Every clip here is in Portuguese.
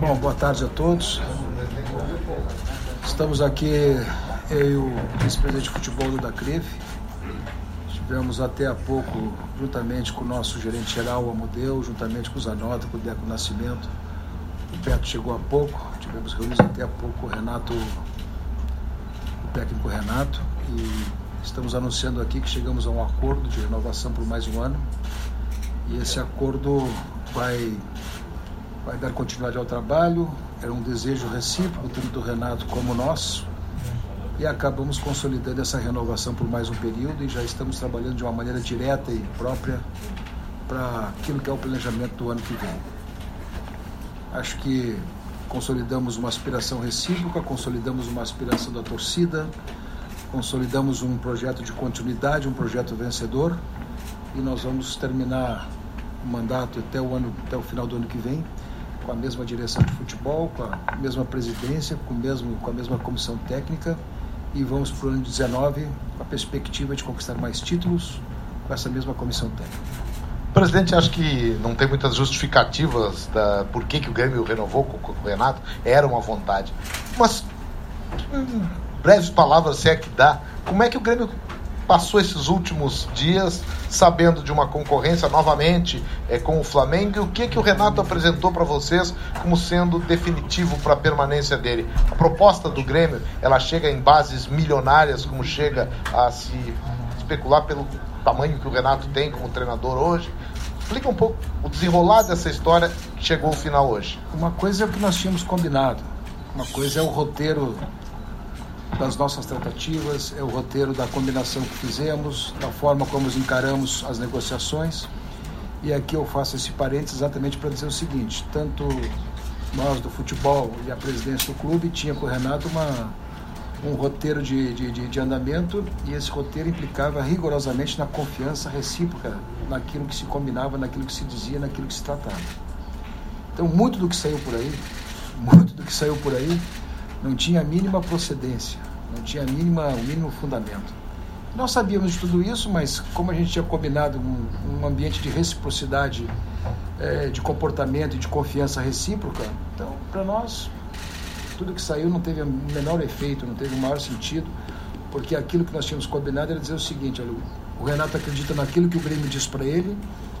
Bom, boa tarde a todos. Estamos aqui, eu e o vice-presidente de futebol do Dacref. Estivemos até há pouco, juntamente com o nosso gerente geral, Amodeu, juntamente com o Zanota, com o Deco Nascimento. O Beto chegou há pouco, tivemos reunidos até há pouco o Renato, o técnico Renato, e estamos anunciando aqui que chegamos a um acordo de renovação por mais um ano. E esse acordo vai, vai dar continuidade ao trabalho, era um desejo recíproco, tanto do Renato como nosso, e acabamos consolidando essa renovação por mais um período e já estamos trabalhando de uma maneira direta e própria para aquilo que é o planejamento do ano que vem. Acho que consolidamos uma aspiração recíproca, consolidamos uma aspiração da torcida, consolidamos um projeto de continuidade, um projeto vencedor e nós vamos terminar o mandato até o ano, até o final do ano que vem com a mesma direção de futebol, com a mesma presidência, com, mesmo, com a mesma comissão técnica e vamos para o ano de 19 com a perspectiva de conquistar mais títulos com essa mesma comissão técnica. Presidente, acho que não tem muitas justificativas da por que, que o Grêmio renovou com o Renato, era uma vontade. Mas, em breves palavras, se é que dá, como é que o Grêmio passou esses últimos dias sabendo de uma concorrência novamente é, com o Flamengo e o que, que o Renato apresentou para vocês como sendo definitivo para a permanência dele? A proposta do Grêmio, ela chega em bases milionárias, como chega a se especular pelo tamanho que o Renato tem como treinador hoje. Explica um pouco o desenrolar dessa história que chegou ao final hoje. Uma coisa é o que nós tínhamos combinado, uma coisa é o roteiro das nossas tratativas, é o roteiro da combinação que fizemos, da forma como encaramos as negociações. E aqui eu faço esse parênteses exatamente para dizer o seguinte: tanto nós do futebol e a presidência do clube tinha com o Renato uma, um roteiro de, de, de, de andamento e esse roteiro implicava rigorosamente na confiança recíproca naquilo que se combinava, naquilo que se dizia, naquilo que se tratava. Então, muito do que saiu por aí, muito do que saiu por aí, não tinha a mínima procedência, não tinha mínima, o mínimo fundamento. Nós sabíamos de tudo isso, mas como a gente tinha combinado um, um ambiente de reciprocidade, é, de comportamento e de confiança recíproca, então, para nós, tudo que saiu não teve o menor efeito, não teve o maior sentido, porque aquilo que nós tínhamos combinado era dizer o seguinte: olha, o Renato acredita naquilo que o Grêmio diz para ele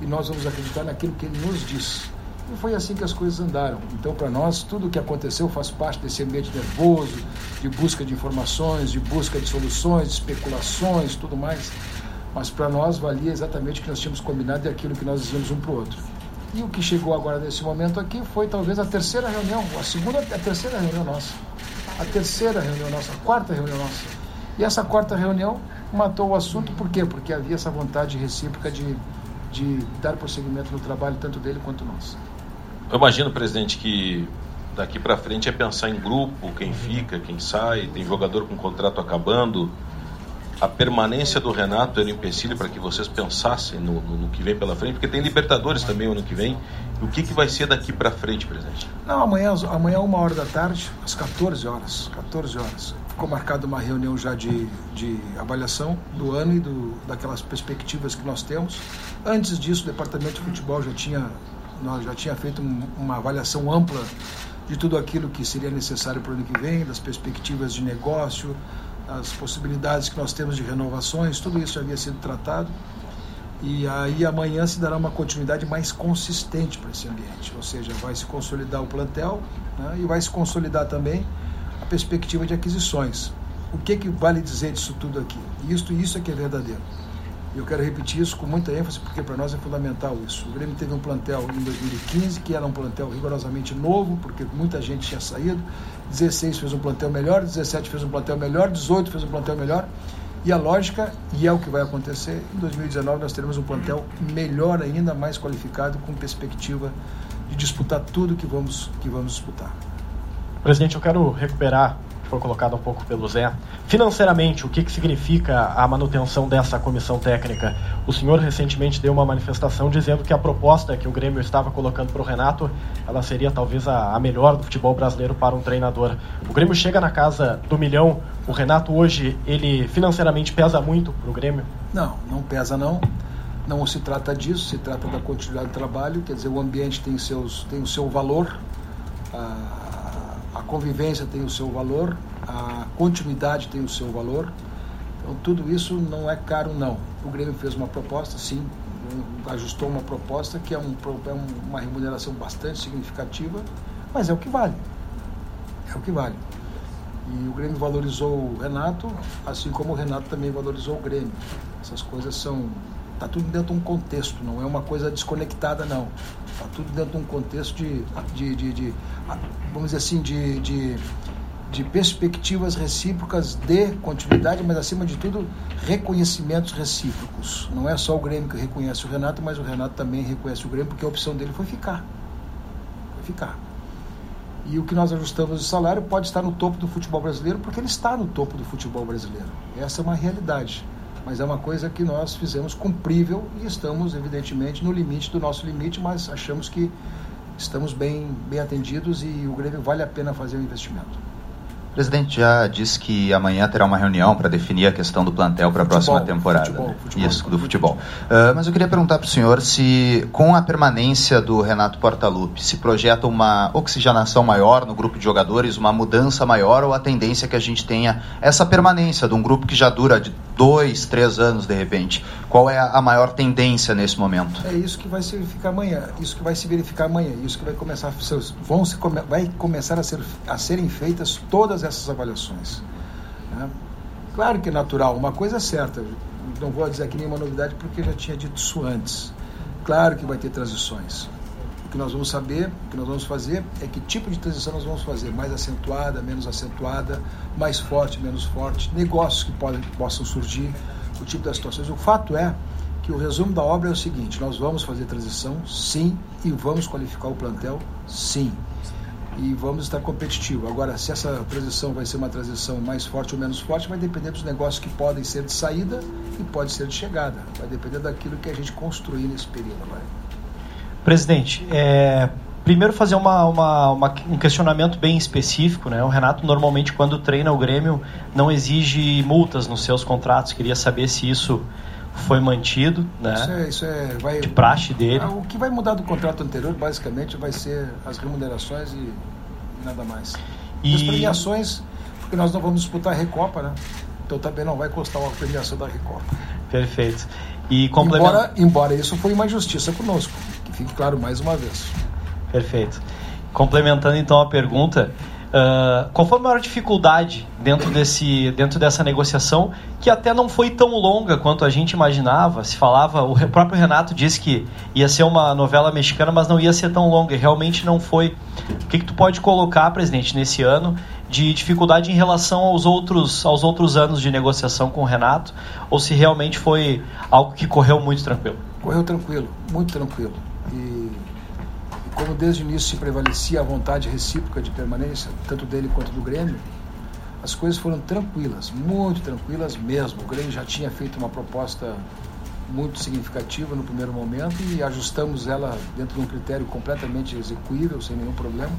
e nós vamos acreditar naquilo que ele nos diz. E foi assim que as coisas andaram. Então, para nós, tudo o que aconteceu faz parte desse ambiente nervoso, de busca de informações, de busca de soluções, de especulações, tudo mais. Mas para nós valia exatamente o que nós tínhamos combinado e aquilo que nós dizíamos um para o outro. E o que chegou agora nesse momento aqui foi talvez a terceira reunião, a segunda, a terceira reunião nossa. A terceira reunião nossa, a quarta reunião nossa. E essa quarta reunião matou o assunto, por quê? Porque havia essa vontade recíproca de, de dar prosseguimento no trabalho, tanto dele quanto nosso. Eu imagino, presidente, que daqui para frente é pensar em grupo, quem fica, quem sai, tem jogador com contrato acabando. A permanência do Renato era um empecilho para que vocês pensassem no, no, no, que vem pela frente, porque tem Libertadores também o ano que vem. O que, que vai ser daqui para frente, presidente? Não, amanhã, amanhã, uma hora da tarde, às 14 horas. 14 horas. Ficou marcada uma reunião já de, de avaliação do ano e do, daquelas perspectivas que nós temos. Antes disso, o departamento de futebol já tinha nós já tinha feito uma avaliação ampla de tudo aquilo que seria necessário para o ano que vem, das perspectivas de negócio, as possibilidades que nós temos de renovações, tudo isso havia sido tratado. E aí amanhã se dará uma continuidade mais consistente para esse ambiente, ou seja, vai se consolidar o plantel né, e vai se consolidar também a perspectiva de aquisições. O que, que vale dizer disso tudo aqui? Isto, isso é que é verdadeiro. E eu quero repetir isso com muita ênfase, porque para nós é fundamental isso. O Grêmio teve um plantel em 2015, que era um plantel rigorosamente novo, porque muita gente tinha saído. 16 fez um plantel melhor, 17 fez um plantel melhor, 18 fez um plantel melhor. E a lógica, e é o que vai acontecer, em 2019 nós teremos um plantel melhor ainda, mais qualificado, com perspectiva de disputar tudo que vamos, que vamos disputar. Presidente, eu quero recuperar foi colocado um pouco pelo Zé. Financeiramente, o que, que significa a manutenção dessa comissão técnica? O senhor recentemente deu uma manifestação dizendo que a proposta que o Grêmio estava colocando para o Renato, ela seria talvez a, a melhor do futebol brasileiro para um treinador. O Grêmio chega na casa do milhão. O Renato hoje, ele financeiramente pesa muito para o Grêmio? Não, não pesa não. Não se trata disso, se trata da continuidade do trabalho, quer dizer, o ambiente tem, seus, tem o seu valor, a, a convivência tem o seu valor, a continuidade tem o seu valor. Então, tudo isso não é caro, não. O Grêmio fez uma proposta, sim, ajustou uma proposta que é, um, é uma remuneração bastante significativa, mas é o que vale. É o que vale. E o Grêmio valorizou o Renato, assim como o Renato também valorizou o Grêmio. Essas coisas são. Está tudo dentro de um contexto, não é uma coisa desconectada, não. Está tudo dentro de um contexto de, de, de, de vamos dizer assim, de, de, de perspectivas recíprocas de continuidade, mas acima de tudo, reconhecimentos recíprocos. Não é só o Grêmio que reconhece o Renato, mas o Renato também reconhece o Grêmio, porque a opção dele foi ficar. Foi ficar. E o que nós ajustamos de salário pode estar no topo do futebol brasileiro, porque ele está no topo do futebol brasileiro. Essa é uma realidade. Mas é uma coisa que nós fizemos cumprível e estamos, evidentemente, no limite do nosso limite, mas achamos que estamos bem, bem atendidos e o Grêmio vale a pena fazer o investimento. O presidente já disse que amanhã terá uma reunião para definir a questão do plantel para a próxima temporada. Futebol, né? futebol, Isso, do futebol. Uh, mas eu queria perguntar para o senhor se, com a permanência do Renato Portaluppi, se projeta uma oxigenação maior no grupo de jogadores, uma mudança maior ou a tendência que a gente tenha essa permanência de um grupo que já dura de dois, três anos de repente? Qual é a maior tendência nesse momento? É isso que vai se verificar amanhã. Isso que vai se verificar amanhã. Isso que vai começar a, vão se, vai começar a, ser, a serem feitas todas todas essas avaliações. Né? Claro que é natural, uma coisa é certa, não vou dizer aqui nenhuma novidade porque já tinha dito isso antes. Claro que vai ter transições. O que nós vamos saber, o que nós vamos fazer é que tipo de transição nós vamos fazer, mais acentuada, menos acentuada, mais forte, menos forte, negócios que, podem, possam surgir, o tipo das situações. O fato é que o resumo da obra é o seguinte: nós vamos fazer transição, sim, e vamos qualificar o plantel, sim e vamos estar competitivo. Agora, se essa transição vai ser uma transição mais forte ou menos forte, vai depender dos negócios que podem ser de saída e pode ser de chegada. Vai depender daquilo que a gente construir nesse período. Vai. Presidente, é, primeiro fazer uma, uma, uma, um questionamento bem específico. Né? O Renato, normalmente, quando treina o Grêmio, não exige multas nos seus contratos. Queria saber se isso foi mantido, né? Isso é, isso é vai, de praxe dele. Ah, o que vai mudar do contrato anterior, basicamente, vai ser as remunerações e nada mais. E as premiações, porque nós não vamos disputar a Recopa, né? Então também não vai custar uma premiação da Recopa. Perfeito. E complementa... embora, embora isso foi uma injustiça conosco, que fique claro mais uma vez. Perfeito. Complementando então a pergunta, Qual foi a maior dificuldade dentro, desse, dentro dessa negociação, que até não foi tão longa quanto a gente imaginava? Se falava, o próprio Renato disse que ia ser uma novela mexicana, mas não ia ser tão longa, e realmente não foi. O que, que tu pode colocar, presidente, nesse ano de dificuldade em relação aos outros, aos outros anos de negociação com o Renato, ou se realmente foi algo que correu muito tranquilo? Correu tranquilo, muito tranquilo. E como desde o início se prevalecia a vontade recíproca de permanência, tanto dele quanto do Grêmio, as coisas foram tranquilas, muito tranquilas mesmo. O Grêmio já tinha feito uma proposta muito significativa no primeiro momento e ajustamos ela dentro de um critério completamente execuível, sem nenhum problema.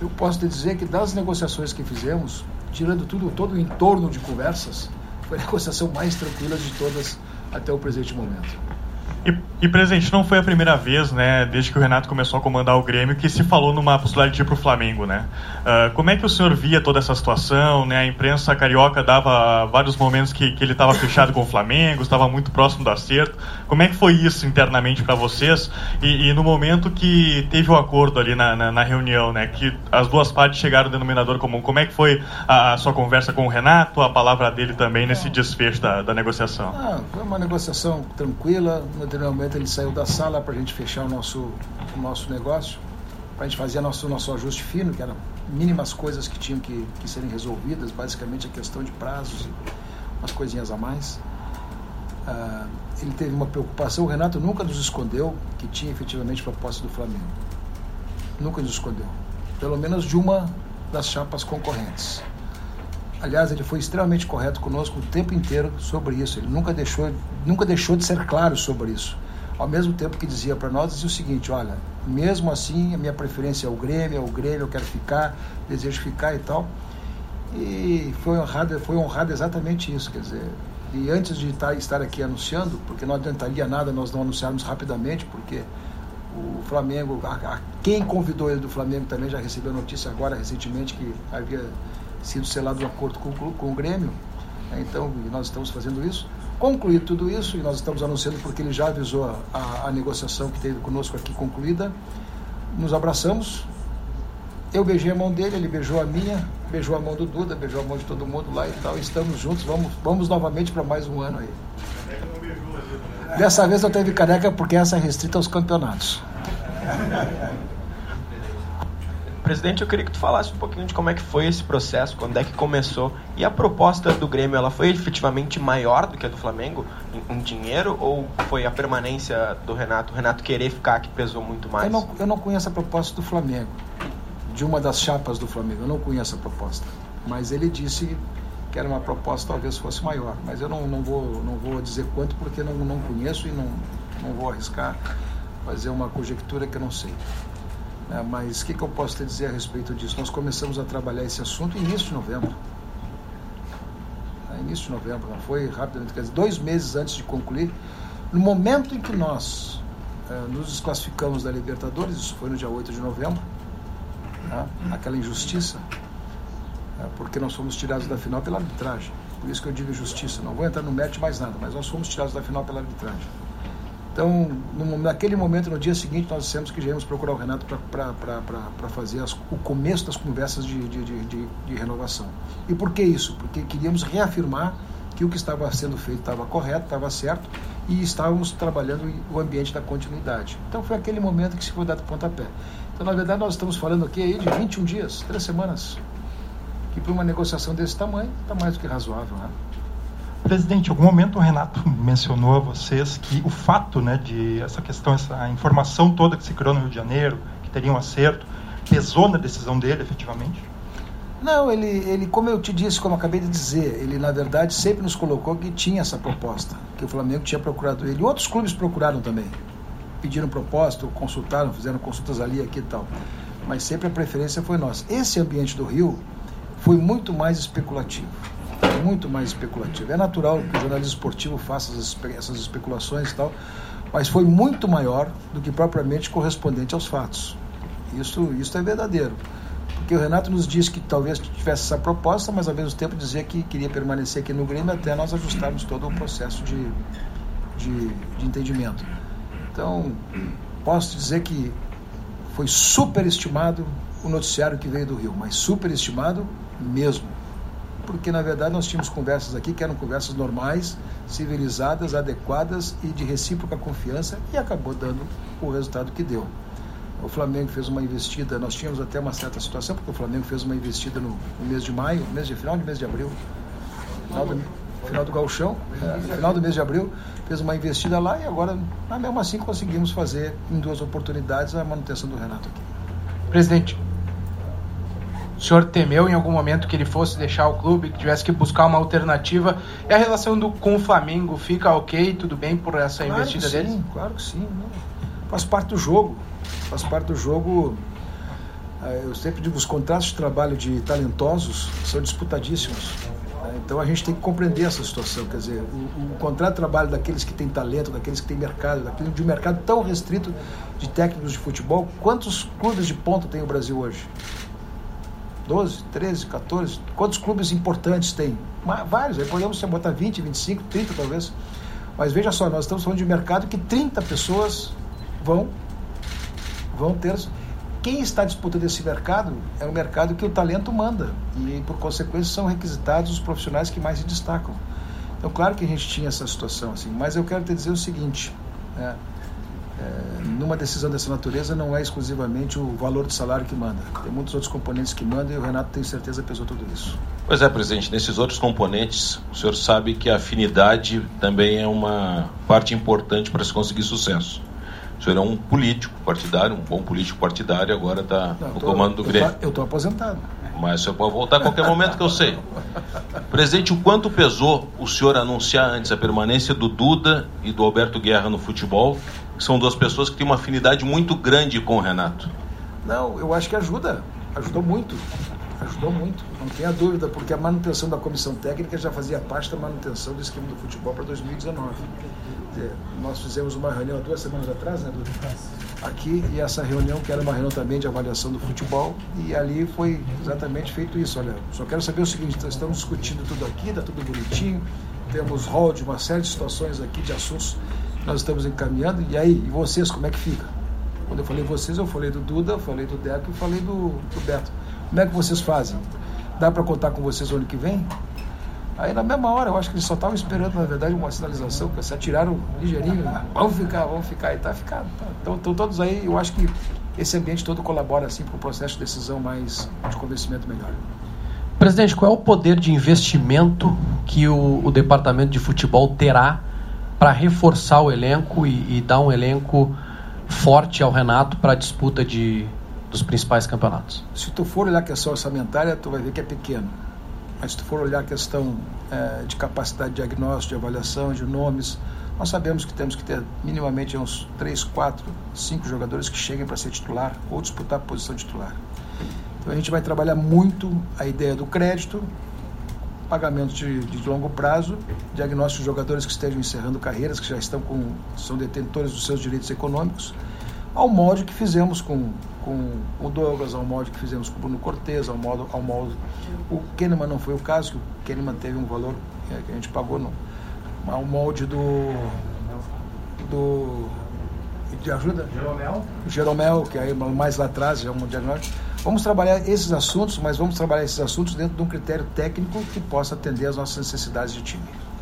Eu posso te dizer que das negociações que fizemos, tirando tudo, todo o entorno de conversas, foi a negociação mais tranquila de todas até o presente momento. E, e, presidente, não foi a primeira vez, né, desde que o Renato começou a comandar o Grêmio, que se falou numa possibilidade de ir para o Flamengo, né? Uh, como é que o senhor via toda essa situação, né? A imprensa carioca dava vários momentos que, que ele estava fechado com o Flamengo, estava muito próximo do acerto. Como é que foi isso internamente para vocês? E, e, no momento que teve o acordo ali na, na, na, reunião, né, que as duas partes chegaram ao denominador comum, como é que foi a, a sua conversa com o Renato, a palavra dele também nesse desfecho da, da negociação? Ah, foi uma negociação tranquila, determinado momento ele saiu da sala para a gente fechar o nosso, o nosso negócio, para a gente fazer nosso, nosso ajuste fino, que eram mínimas coisas que tinham que, que serem resolvidas, basicamente a questão de prazos e umas coisinhas a mais. Ah, ele teve uma preocupação, o Renato nunca nos escondeu que tinha efetivamente proposta do Flamengo. Nunca nos escondeu. Pelo menos de uma das chapas concorrentes. Aliás, ele foi extremamente correto conosco o tempo inteiro sobre isso. Ele nunca deixou, nunca deixou de ser claro sobre isso. Ao mesmo tempo que dizia para nós, dizia o seguinte: olha, mesmo assim, a minha preferência é o Grêmio, é o Grêmio, eu quero ficar, desejo ficar e tal. E foi honrado, foi honrado exatamente isso, quer dizer. E antes de estar aqui anunciando, porque não adiantaria nada nós não anunciarmos rapidamente, porque o Flamengo, a, a, quem convidou ele do Flamengo também já recebeu notícia agora, recentemente, que havia sido selado um acordo com, com o Grêmio. Né? Então, nós estamos fazendo isso. Concluído tudo isso, e nós estamos anunciando porque ele já avisou a, a, a negociação que teve conosco aqui concluída, nos abraçamos. Eu beijei a mão dele, ele beijou a minha, beijou a mão do Duda, beijou a mão de todo mundo lá e tal. Estamos juntos, vamos, vamos novamente para mais um ano aí. Dessa vez eu teve careca porque essa é restrita aos campeonatos. Presidente, eu queria que tu falasse um pouquinho de como é que foi esse processo, quando é que começou e a proposta do Grêmio, ela foi efetivamente maior do que a do Flamengo em, em dinheiro ou foi a permanência do Renato, o Renato querer ficar que pesou muito mais? Eu não, eu não conheço a proposta do Flamengo, de uma das chapas do Flamengo, eu não conheço a proposta, mas ele disse que era uma proposta talvez fosse maior, mas eu não, não, vou, não vou dizer quanto porque não, não conheço e não, não vou arriscar fazer uma conjectura que eu não sei. É, mas o que, que, eu posso te dizer a respeito disso? Nós começamos a trabalhar esse assunto início de novembro. É, início de novembro, não foi rapidamente, quer dizer, dois meses antes de concluir. No momento em que nós é, nos desclassificamos da Libertadores, isso foi no dia 8 de novembro, né, aquela injustiça, é, porque nós fomos tirados da final pela arbitragem. Por isso que eu digo justiça. Não vou entrar no mérito mais nada, mas nós fomos tirados da final pela arbitragem. Então, no, naquele momento, no dia seguinte, nós dissemos que íamos procurar o Renato para fazer as, o começo das conversas de, de, de, de, renovação. E por que isso? Porque queríamos reafirmar que o que estava sendo feito estava correto, estava certo e estávamos trabalhando o ambiente da continuidade. Então, foi aquele momento que se foi dado pontapé. Então, na verdade, nós estamos falando aqui aí de 21 dias, três semanas que para uma negociação desse tamanho está mais do que razoável. Né? Presidente, em algum momento o Renato mencionou a vocês que o fato né, de essa questão, essa informação toda que se criou no Rio de Janeiro, que teria um acerto, pesou na decisão dele efetivamente? Não, ele, ele, como eu te disse, como acabei de dizer, ele na verdade sempre nos colocou que tinha essa proposta, que o Flamengo tinha procurado ele. Outros clubes procuraram também, pediram propósito, consultaram, fizeram consultas ali, aqui e tal. Mas sempre a preferência foi nossa. Esse ambiente do Rio, foi muito mais especulativo. Muito mais especulativo. É natural que o jornalismo esportivo faça essas especulações e tal, mas foi muito maior do que propriamente correspondente aos fatos. Isso, isso é verdadeiro. Porque o Renato nos disse que talvez tivesse essa proposta, mas ao mesmo tempo dizia que queria permanecer aqui no Grêmio até nós ajustarmos todo o processo de, de, de entendimento. Então, posso dizer que foi superestimado o noticiário que veio do Rio, mas superestimado mesmo. Porque, na verdade, nós tínhamos conversas aqui que eram conversas normais, civilizadas, adequadas e de recíproca confiança e acabou dando o resultado que deu. O Flamengo fez uma investida, nós tínhamos até uma certa situação, porque o Flamengo fez uma investida no, no mês de maio, mês de final de mês de abril, final do, final do gauchão, é, final do mês de abril, fez uma investida lá e agora, mesmo assim, conseguimos fazer em duas oportunidades a manutenção do Renato aqui. Presidente, o senhor temeu em algum momento que ele fosse deixar o clube, que tivesse que buscar uma alternativa? E a relação do, com o Flamengo fica ok, tudo bem por essa claro investida dele? Sim, claro que sim. Né? Faz parte do jogo. Faz parte do jogo. Eh, eu sempre digo, os contratos de trabalho de talentosos são disputadíssimos. Né? Então a gente tem que compreender essa situação. Quer dizer, o, o contrato de trabalho daqueles que têm talento, daqueles que têm mercado, daquele de um mercado tão restrito de técnicos de futebol, quantos clubes de ponta tem o Brasil hoje? 12, 13, 14. Quantos clubes importantes tem? Vários, aí podemos botar 20, 25, 30 talvez. Mas veja só, nós estamos falando de um mercado que 30 pessoas vão, vão ter. Quem está disputando esse mercado é o mercado que o talento manda. E, por consequência, são requisitados os profissionais que mais se destacam. Então, claro que a gente tinha essa situação, assim, mas eu quero te dizer o seguinte: né? É, numa decisão dessa natureza não é exclusivamente o valor do salário que manda. Tem muitos outros componentes que mandam e o Renato tem certeza pesou tudo isso. Pois é, presidente, nesses outros componentes, o senhor sabe que a afinidade também é uma parte importante para se conseguir sucesso. O senhor é um político partidário, um bom político partidário, agora está no comando do Grêmio. Eu estou aposentado. Mas o senhor pode voltar a qualquer momento que eu sei. Presidente, o quanto pesou o senhor anunciar antes a permanência do Duda e do Alberto Guerra no futebol são duas pessoas que têm uma afinidade muito grande com o Renato. Não, eu acho que ajuda. Ajudou muito. Ajudou muito. Não tenha dúvida, porque a manutenção da comissão técnica já fazia parte da manutenção do esquema do futebol para 2019. Nós fizemos uma reunião duas semanas atrás, né, Duda? aqui e essa reunião que era uma reunião também de avaliação do futebol e ali foi exatamente feito isso. Olha, só quero saber o seguinte, estamos discutindo tudo aqui, está tudo bonitinho, temos rol de uma série de situações aqui de assuntos nós estamos encaminhando e aí, e vocês como é que fica? Quando eu falei vocês, eu falei do Duda, falei do Deco e falei do, do Beto. Como é que vocês fazem? Dá para contar com vocês ano que vem? Aí na mesma hora, eu acho que eles só estavam esperando, na verdade, uma sinalização, que se atiraram ligeirinho, né? vamos ficar, vamos ficar, e tá ficando. Tá. Então, estão todos aí, eu acho que esse ambiente todo colabora assim para o processo de decisão mais de convencimento melhor. Presidente, qual é o poder de investimento que o, o departamento de futebol terá para reforçar o elenco e, e, dar um elenco forte ao Renato para a disputa de, dos principais campeonatos? Se tu for olhar a questão orçamentária, tu vai ver que é pequeno mas se tu for olhar a questão é, de capacidade de diagnóstico, de avaliação, de nomes, nós sabemos que temos que ter minimamente uns 3, 4, 5 jogadores que cheguem para ser titular ou disputar a posição titular. Então a gente vai trabalhar muito a ideia do crédito, pagamentos de, de longo prazo, diagnóstico de jogadores que estejam encerrando carreiras, que já estão com, são detentores dos seus direitos econômicos, ao molde que fizemos com, com o Douglas, ao molde que fizemos com o Bruno Cortes, ao modo, ao molde. O Kahneman não foi o caso, que o Kahneman teve um valor é, que a gente pagou no, ao molde do. do de ajuda? Jeromel. Jeromel, que aí mais lá atrás, já é um diagnóstico. Vamos trabalhar esses assuntos, mas vamos trabalhar esses assuntos dentro de um critério técnico que possa atender às nossas necessidades de time.